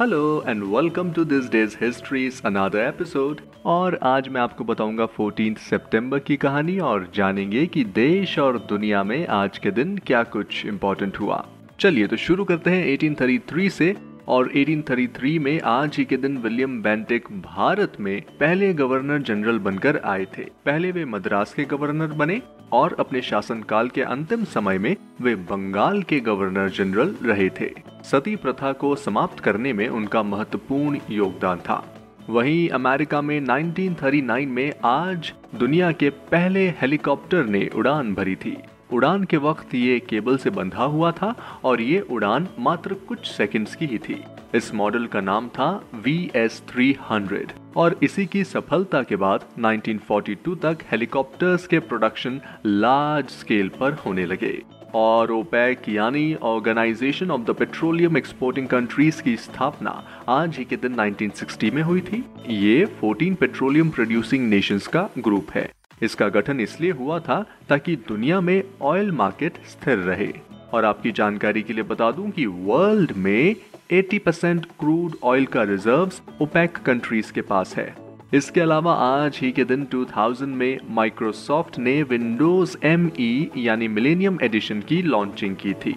Hello and welcome to this day's history another episode और आज मैं आपको बताऊँगा 14 सितंबर की कहानी और जानेंगे कि देश और दुनिया में आज के दिन क्या कुछ इम्पोर्टेंट हुआ। चलिए तो शुरू करते हैं 1833 से। और 1833 में आज ही के दिन विलियम बेंटिक भारत में पहले गवर्नर जनरल बनकर आए थे। पहले वे मद्रास के गवर्नर बने और अपने शासनकाल के अंतिम समय में वे बंगाल के गवर्नर जनरल रहे थे। सती प्रथा को समाप्त करने में उनका महत्वपूर्ण योगदान था। वहीं अमेरिका में 1939 में आज दुनिया के पहले हेलीकॉप्टर ने उड़ान भरी थी। उड़ान के वक्त ये केबल से बंधा हुआ था और ये उड़ान मात्र कुछ सेकंड्स की ही थी। इस मॉडल का नाम था वी एस थ्री हंड्रेड और इसी की सफलता के बाद 1942 तक हेलीकॉप्टर्स के प्रोडक्शन लार्ज स्केल पर होने लगे। और ओपेक यानी organisation of the petroleum exporting countries की स्थापना आज ही के दिन 1960 में हुई थी। ये 14 पेट्रोलियम प्रोड्यूसिंग नेशंस का ग्रुप है। इसका गठन इसलिए हुआ था ताकि दुनिया में ऑयल मार्केट स्थिर रहे। और आपकी जानकारी के लिए बता दूँ कि वर्ल्ड में 80 परसेंट क्रूड ऑयल का रिजर्व्स ओपेक कंट्रीज़ के पास है। इसके अलावा आज ही के दिन 2000 में माइक्रोसॉफ्ट ने विंडोज़ एम यानी मिलेनियम एडिशन की लॉन्चिंग की थी।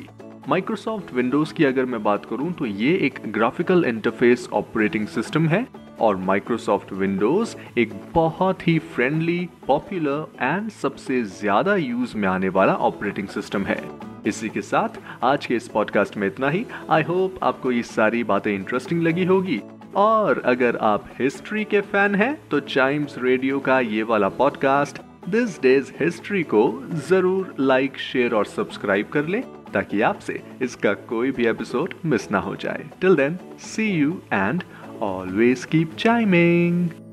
माइक्रोसॉफ्ट विंडोज़ की अगर मैं बात करूँ तो ये एक ग्राफिकल इंटरफेस ऑपरेटिंग सिस्टम है। और माइक्रोसॉफ्ट विंडोज़ एक बहुत ही फ्रेंडली पॉपुलर एंड सबसे ज़्यादा यूज़ में आने वाला ऑपरेटिंग सिस्टम है। इसी के साथ आज के इस पॉडकास्ट में इतना ही। आई होप आपको ये सारी बातें इंटरेस्टिंग लगी होगी। और अगर आप हिस्ट्री के फ़ैन हैं तो चाइम्स रेडियो का ये वाला पॉडकास्ट दिस डेज़ हिस्ट्री को ज़रूर लाइक शेयर और सब्सक्राइब कर लें, ताकि आपसे इसका कोई भी एपिसोड मिस ना हो जाए। Till then see you and always keep chiming.